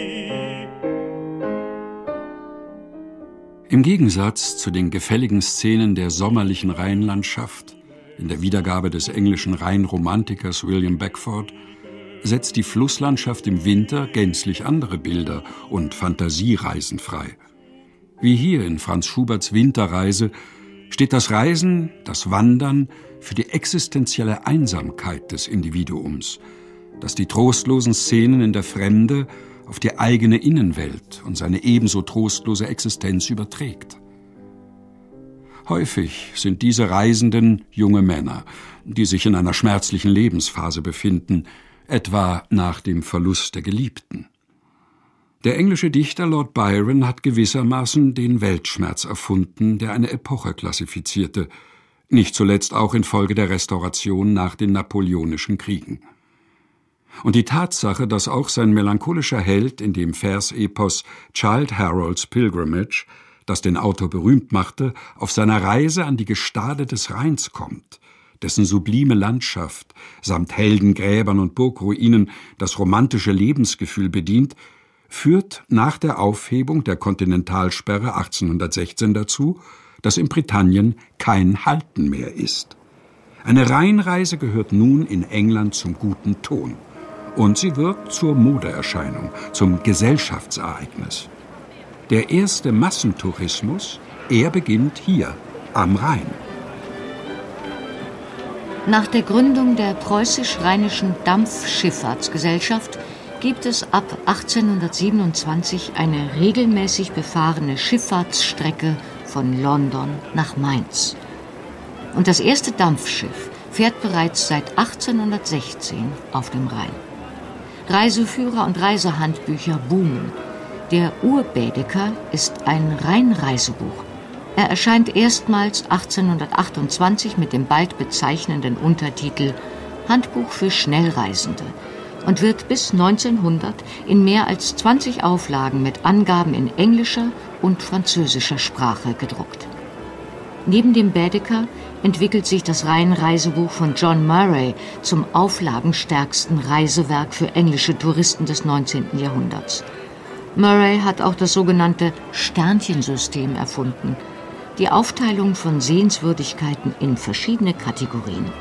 Im Gegensatz zu den gefälligen Szenen der sommerlichen Rheinlandschaft in der Wiedergabe des englischen Rheinromantikers William Beckford setzt die Flusslandschaft im Winter gänzlich andere Bilder und Fantasiereisen frei. Wie hier in Franz Schuberts Winterreise steht das Reisen, das Wandern für die existenzielle Einsamkeit des Individuums, das die trostlosen Szenen in der Fremde auf die eigene Innenwelt und seine ebenso trostlose Existenz überträgt. Häufig sind diese Reisenden junge Männer, die sich in einer schmerzlichen Lebensphase befinden, etwa nach dem Verlust der Geliebten. Der englische Dichter Lord Byron hat gewissermaßen den Weltschmerz erfunden, der eine Epoche klassifizierte, nicht zuletzt auch infolge der Restauration nach den napoleonischen Kriegen. Und die Tatsache, dass auch sein melancholischer Held in dem Versepos Child Harold's Pilgrimage, das den Autor berühmt machte, auf seiner Reise an die Gestade des Rheins kommt, dessen sublime Landschaft samt Heldengräbern und Burgruinen das romantische Lebensgefühl bedient, führt nach der Aufhebung der Kontinentalsperre 1816 dazu, dass in Britannien kein Halten mehr ist. Eine Rheinreise gehört nun in England zum guten Ton. Und sie wird zur Modeerscheinung, zum Gesellschaftsereignis. Der erste Massentourismus, er beginnt hier, am Rhein. Nach der Gründung der Preußisch-Rheinischen Dampfschifffahrtsgesellschaft gibt es ab 1827 eine regelmäßig befahrene Schifffahrtsstrecke von London nach Mainz. Und das erste Dampfschiff fährt bereits seit 1816 auf dem Rhein. Reiseführer und Reisehandbücher boomen. Der Urbädeker ist ein Rheinreisebuch. Er erscheint erstmals 1828 mit dem bald bezeichnenden Untertitel Handbuch für Schnellreisende – und wird bis 1900 in mehr als 20 Auflagen mit Angaben in englischer und französischer Sprache gedruckt. Neben dem Baedeker entwickelt sich das Rheinreisebuch von John Murray zum auflagenstärksten Reisewerk für englische Touristen des 19. Jahrhunderts. Murray hat auch das sogenannte Sternchensystem erfunden, die Aufteilung von Sehenswürdigkeiten in verschiedene Kategorien.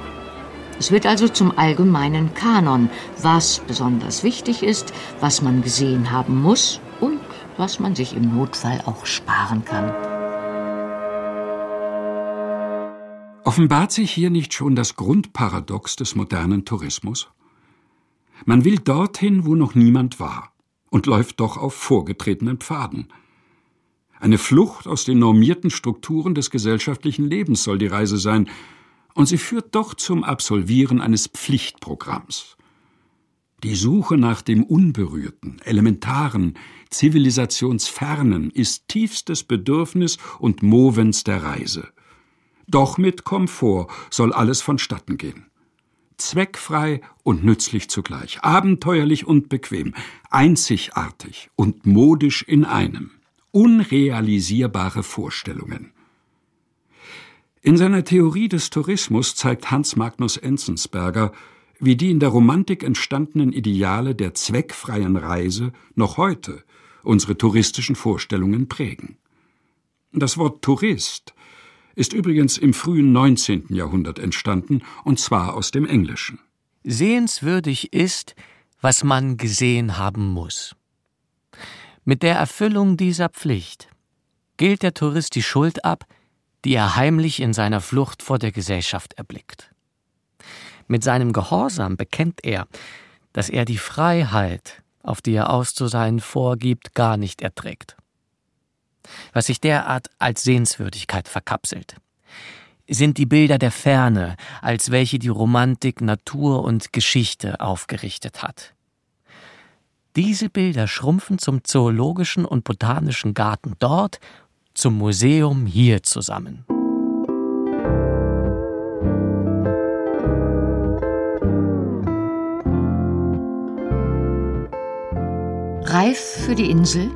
Es wird also zum allgemeinen Kanon, was besonders wichtig ist, was man gesehen haben muss und was man sich im Notfall auch sparen kann. Offenbart sich hier nicht schon das Grundparadox des modernen Tourismus? Man will dorthin, wo noch niemand war, und läuft doch auf vorgetretenen Pfaden. Eine Flucht aus den normierten Strukturen des gesellschaftlichen Lebens soll die Reise sein, und sie führt doch zum Absolvieren eines Pflichtprogramms. Die Suche nach dem Unberührten, Elementaren, Zivilisationsfernen ist tiefstes Bedürfnis und Movens der Reise. Doch mit Komfort soll alles vonstatten gehen. Zweckfrei und nützlich zugleich, abenteuerlich und bequem, einzigartig und modisch in einem. Unrealisierbare Vorstellungen. In seiner Theorie des Tourismus zeigt Hans Magnus Enzensberger, wie die in der Romantik entstandenen Ideale der zweckfreien Reise noch heute unsere touristischen Vorstellungen prägen. Das Wort Tourist ist übrigens im frühen 19. Jahrhundert entstanden, und zwar aus dem Englischen. Sehenswürdig ist, was man gesehen haben muss. Mit der Erfüllung dieser Pflicht gilt der Tourist die Schuld ab, die er heimlich in seiner Flucht vor der Gesellschaft erblickt. Mit seinem Gehorsam bekennt er, dass er die Freiheit, auf die er auszusein vorgibt, gar nicht erträgt. Was sich derart als Sehenswürdigkeit verkapselt, sind die Bilder der Ferne, als welche die Romantik Natur und Geschichte aufgerichtet hat. Diese Bilder schrumpfen zum zoologischen und botanischen Garten dort, zum Museum hier zusammen. Reif für die Insel,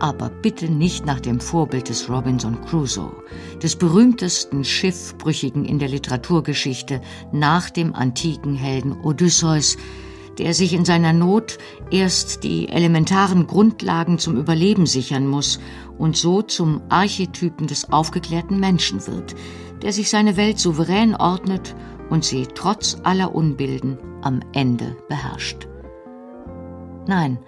aber bitte nicht nach dem Vorbild des Robinson Crusoe, des berühmtesten Schiffbrüchigen in der Literaturgeschichte nach dem antiken Helden Odysseus, der sich in seiner Not erst die elementaren Grundlagen zum Überleben sichern muss und so zum Archetypen des aufgeklärten Menschen wird, der sich seine Welt souverän ordnet und sie trotz aller Unbilden am Ende beherrscht. Nein,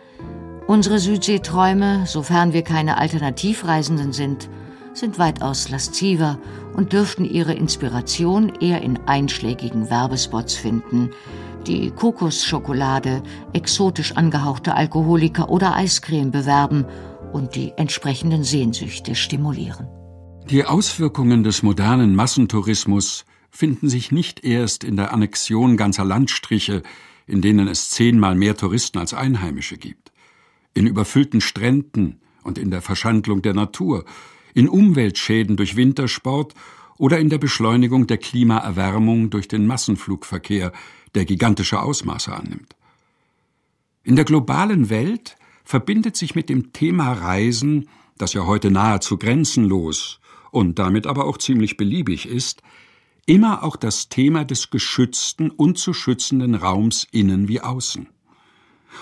unsere Südseeträume, sofern wir keine Alternativreisenden sind, sind weitaus lasziver und dürften ihre Inspiration eher in einschlägigen Werbespots finden, die Kokosschokolade, exotisch angehauchte Alkoholiker oder Eiscreme bewerben und die entsprechenden Sehnsüchte stimulieren. Die Auswirkungen des modernen Massentourismus finden sich nicht erst in der Annexion ganzer Landstriche, in denen es zehnmal mehr Touristen als Einheimische gibt, in überfüllten Stränden und in der Verschandlung der Natur, in Umweltschäden durch Wintersport oder in der Beschleunigung der Klimaerwärmung durch den Massenflugverkehr, der gigantische Ausmaße annimmt. In der globalen Welt verbindet sich mit dem Thema Reisen, das ja heute nahezu grenzenlos und damit aber auch ziemlich beliebig ist, immer auch das Thema des geschützten und zu schützenden Raums innen wie außen.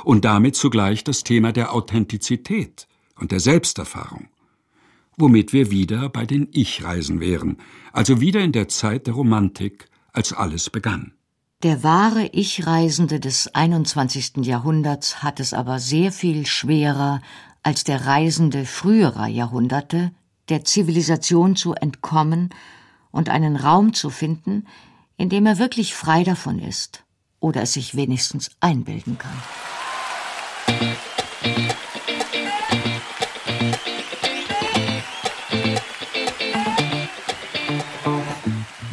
Und damit zugleich das Thema der Authentizität und der Selbsterfahrung. Womit wir wieder bei den Ich-Reisen wären, also wieder in der Zeit der Romantik, als alles begann. Der wahre Ich-Reisende des 21. Jahrhunderts hat es aber sehr viel schwerer als der Reisende früherer Jahrhunderte, der Zivilisation zu entkommen und einen Raum zu finden, in dem er wirklich frei davon ist oder es sich wenigstens einbilden kann.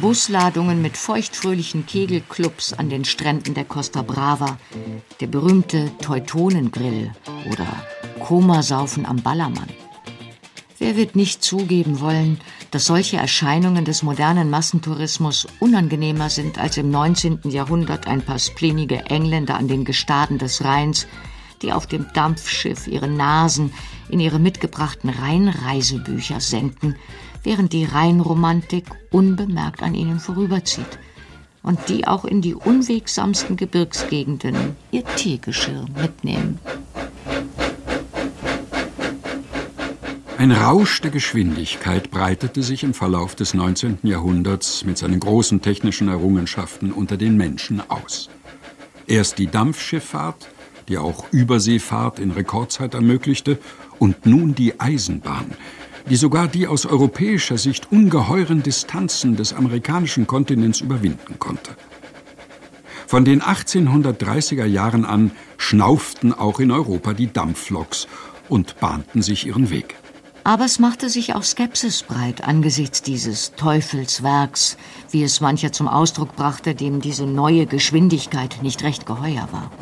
Busladungen mit feuchtfröhlichen Kegelclubs an den Stränden der Costa Brava, der berühmte Teutonengrill oder Komasaufen am Ballermann. Wer wird nicht zugeben wollen, dass solche Erscheinungen des modernen Massentourismus unangenehmer sind als im 19. Jahrhundert ein paar splinige Engländer an den Gestaden des Rheins, die auf dem Dampfschiff ihre Nasen in ihre mitgebrachten Rheinreisebücher senken, während die Rheinromantik unbemerkt an ihnen vorüberzieht und die auch in die unwegsamsten Gebirgsgegenden ihr Teegeschirr mitnehmen. Ein Rausch der Geschwindigkeit breitete sich im Verlauf des 19. Jahrhunderts mit seinen großen technischen Errungenschaften unter den Menschen aus. Erst die Dampfschifffahrt, die auch Überseefahrt in Rekordzeit ermöglichte, und nun die Eisenbahn, die sogar die aus europäischer Sicht ungeheuren Distanzen des amerikanischen Kontinents überwinden konnte. Von den 1830er Jahren an schnauften auch in Europa die Dampfloks und bahnten sich ihren Weg. Aber es machte sich auch Skepsis breit angesichts dieses Teufelswerks, wie es mancher zum Ausdruck brachte, dem diese neue Geschwindigkeit nicht recht geheuer war.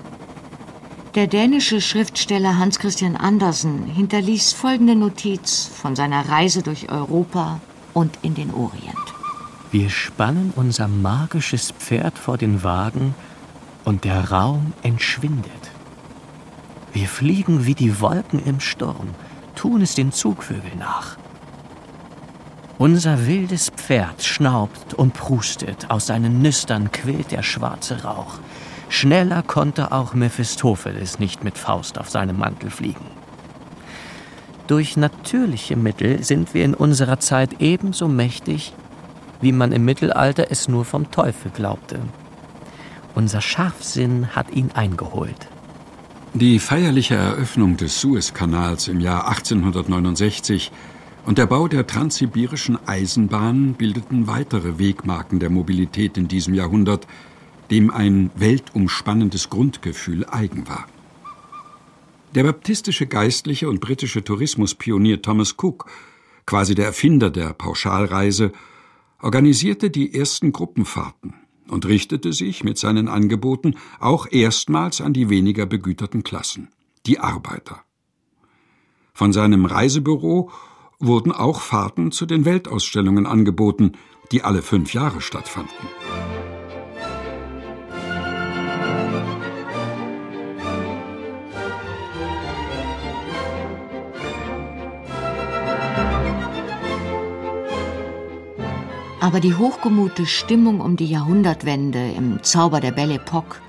Der dänische Schriftsteller Hans Christian Andersen hinterließ folgende Notiz von seiner Reise durch Europa und in den Orient. Wir spannen unser magisches Pferd vor den Wagen und der Raum entschwindet. Wir fliegen wie die Wolken im Sturm tun es den Zugvögeln nach. Unser wildes Pferd schnaubt und prustet, aus seinen Nüstern quillt der schwarze Rauch. Schneller konnte auch Mephistopheles nicht mit Faust auf seinem Mantel fliegen. Durch natürliche Mittel sind wir in unserer Zeit ebenso mächtig, wie man im Mittelalter es nur vom Teufel glaubte. Unser Scharfsinn hat ihn eingeholt. Die feierliche Eröffnung des Suezkanals im Jahr 1869 und der Bau der transsibirischen Eisenbahn bildeten weitere Wegmarken der Mobilität in diesem Jahrhundert, dem ein weltumspannendes Grundgefühl eigen war. Der baptistische Geistliche und britische Tourismuspionier Thomas Cook, quasi der Erfinder der Pauschalreise, organisierte die ersten Gruppenfahrten und richtete sich mit seinen Angeboten auch erstmals an die weniger begüterten Klassen, die Arbeiter. Von seinem Reisebüro wurden auch Fahrten zu den Weltausstellungen angeboten, die alle fünf Jahre stattfanden. Aber die hochgemute Stimmung um die Jahrhundertwende im Zauber der Belle Epoque,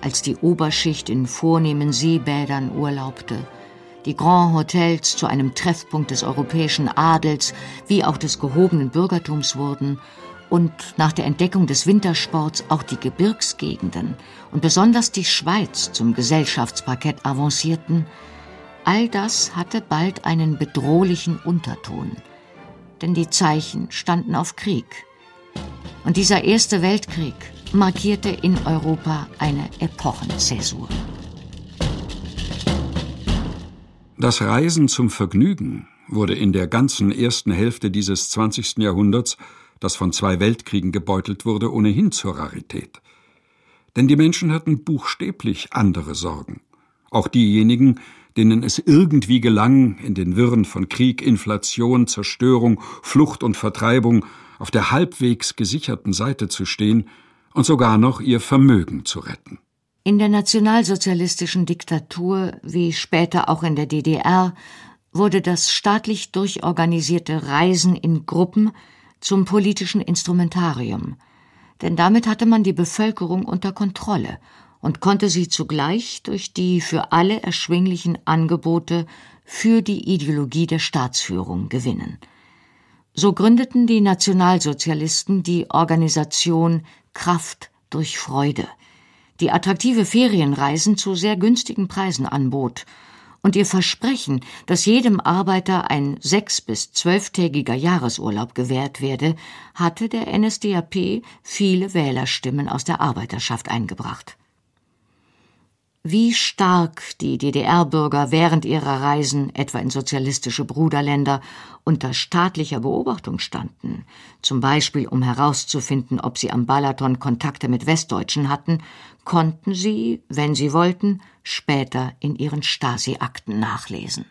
als die Oberschicht in vornehmen Seebädern urlaubte, die Grand Hotels zu einem Treffpunkt des europäischen Adels wie auch des gehobenen Bürgertums wurden und nach der Entdeckung des Wintersports auch die Gebirgsgegenden und besonders die Schweiz zum Gesellschaftsparkett avancierten, all das hatte bald einen bedrohlichen Unterton, denn die Zeichen standen auf Krieg. Und dieser Erste Weltkrieg markierte in Europa eine Epochenzäsur. Das Reisen zum Vergnügen wurde in der ganzen ersten Hälfte dieses 20. Jahrhunderts, das von zwei Weltkriegen gebeutelt wurde, ohnehin zur Rarität. Denn die Menschen hatten buchstäblich andere Sorgen. Auch diejenigen, denen es irgendwie gelang, in den Wirren von Krieg, Inflation, Zerstörung, Flucht und Vertreibung auf der halbwegs gesicherten Seite zu stehen und sogar noch ihr Vermögen zu retten. In der nationalsozialistischen Diktatur, wie später auch in der DDR, wurde das staatlich durchorganisierte Reisen in Gruppen zum politischen Instrumentarium, denn damit hatte man die Bevölkerung unter Kontrolle und konnte sie zugleich durch die für alle erschwinglichen Angebote für die Ideologie der Staatsführung gewinnen. So gründeten die Nationalsozialisten die Organisation Kraft durch Freude – die attraktive Ferienreisen zu sehr günstigen Preisen anbot und ihr Versprechen, dass jedem Arbeiter ein sechs- bis zwölftägiger Jahresurlaub gewährt werde, hatte der NSDAP viele Wählerstimmen aus der Arbeiterschaft eingebracht. Wie stark die DDR-Bürger während ihrer Reisen, etwa in sozialistische Bruderländer, unter staatlicher Beobachtung standen, zum Beispiel um herauszufinden, ob sie am Balaton Kontakte mit Westdeutschen hatten, konnten sie, wenn sie wollten, später in ihren Stasi-Akten nachlesen.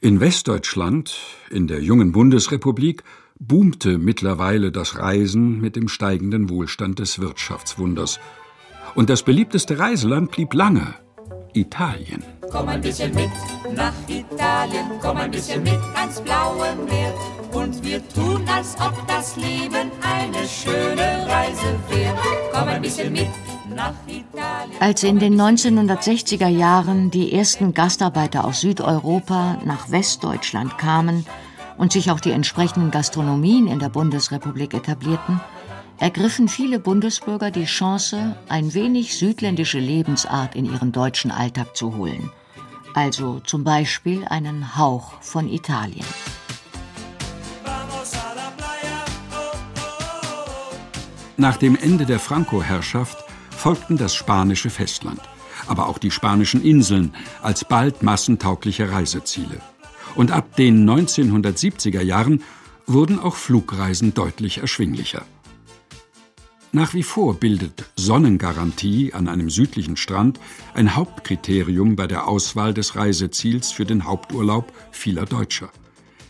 In Westdeutschland, in der jungen Bundesrepublik, boomte mittlerweile das Reisen mit dem steigenden Wohlstand des Wirtschaftswunders – und das beliebteste Reiseland blieb lange Italien. Komm ein bisschen mit nach Italien, komm ein bisschen mit ans blaue Meer. Und wir tun, als ob das Leben eine schöne Reise wäre. Komm ein bisschen mit nach Italien. Als in den 1960er Jahren die ersten Gastarbeiter aus Südeuropa nach Westdeutschland kamen und sich auch die entsprechenden Gastronomien in der Bundesrepublik etablierten, ergriffen viele Bundesbürger die Chance, ein wenig südländische Lebensart in ihren deutschen Alltag zu holen. Also zum Beispiel einen Hauch von Italien. Nach dem Ende der Franco-Herrschaft folgten das spanische Festland, aber auch die spanischen Inseln als bald massentaugliche Reiseziele. Und ab den 1970er Jahren wurden auch Flugreisen deutlich erschwinglicher. Nach wie vor bildet Sonnengarantie an einem südlichen Strand ein Hauptkriterium bei der Auswahl des Reiseziels für den Haupturlaub vieler Deutscher,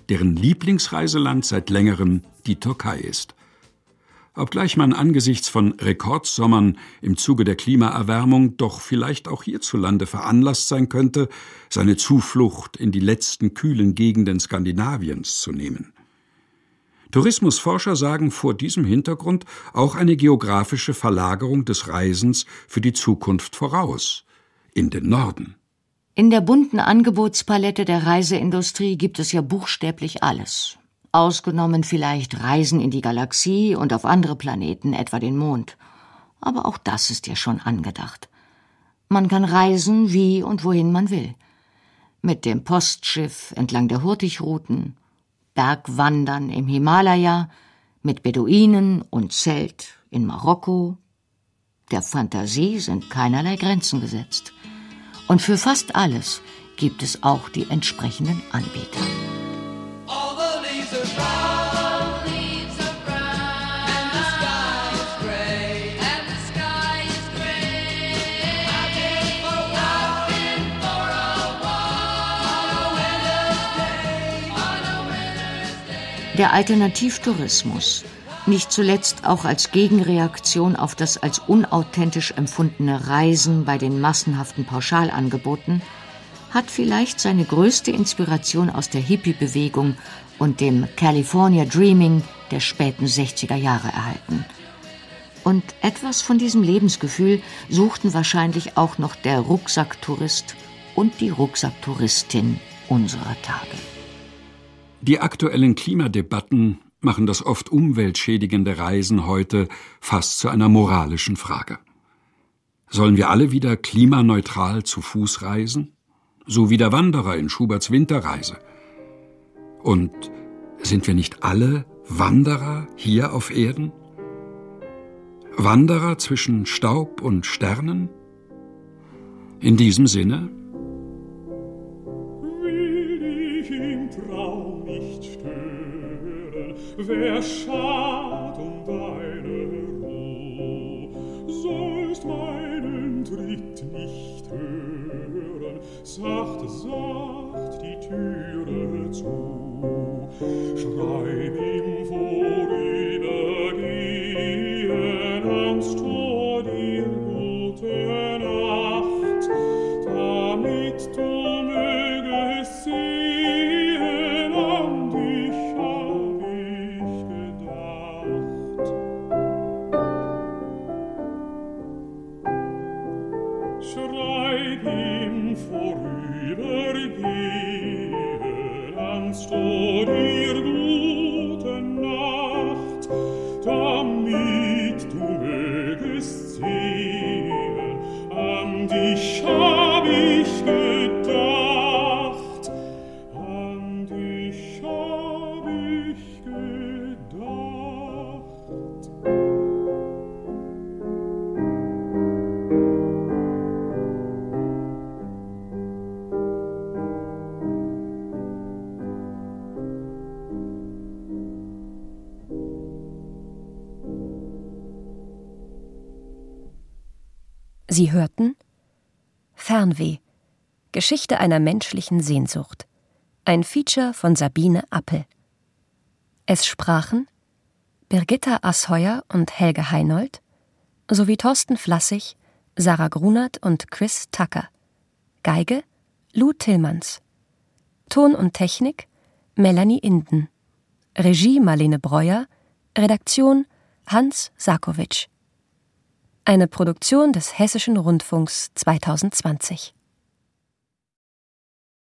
deren Lieblingsreiseland seit längerem die Türkei ist. Obgleich man angesichts von Rekordsommern im Zuge der Klimaerwärmung doch vielleicht auch hierzulande veranlasst sein könnte, seine Zuflucht in die letzten kühlen Gegenden Skandinaviens zu nehmen. Tourismusforscher sagen vor diesem Hintergrund auch eine geografische Verlagerung des Reisens für die Zukunft voraus in den Norden. In der bunten Angebotspalette der Reiseindustrie gibt es ja buchstäblich alles. Ausgenommen vielleicht Reisen in die Galaxie und auf andere Planeten, etwa den Mond. Aber auch das ist ja schon angedacht. Man kann reisen, wie und wohin man will. Mit dem Postschiff entlang der Hurtigrouten, Bergwandern im Himalaya, mit Beduinen und Zelt in Marokko. Der Fantasie sind keinerlei Grenzen gesetzt. Und für fast alles gibt es auch die entsprechenden Anbieter. Der Alternativtourismus, nicht zuletzt auch als Gegenreaktion auf das als unauthentisch empfundene Reisen bei den massenhaften Pauschalangeboten, hat vielleicht seine größte Inspiration aus der Hippie-Bewegung und dem California Dreaming der späten 60er Jahre erhalten. Und etwas von diesem Lebensgefühl suchten wahrscheinlich auch noch der Rucksacktourist und die Rucksacktouristin unserer Tage. Die aktuellen Klimadebatten machen das oft umweltschädigende Reisen heute fast zu einer moralischen Frage. Sollen wir alle wieder klimaneutral zu Fuß reisen? So wie der Wanderer in Schuberts Winterreise. Und sind wir nicht alle Wanderer hier auf Erden? Wanderer zwischen Staub und Sternen? In diesem Sinne wer schad um deine Ruh, sollst meinen Tritt nicht hören, sacht, sacht die Türe zu, schreib Geschichte einer menschlichen Sehnsucht. Ein Feature von Sabine Appel. Es sprachen Birgitta Asheuer und Helge Heinold sowie Thorsten Flassig, Sarah Grunert und Chris Tucker. Geige Lou Tillmanns. Ton und Technik Melanie Inden. Regie Marlene Breuer. Redaktion Hans Sarkowitsch. Eine Produktion des Hessischen Rundfunks 2020.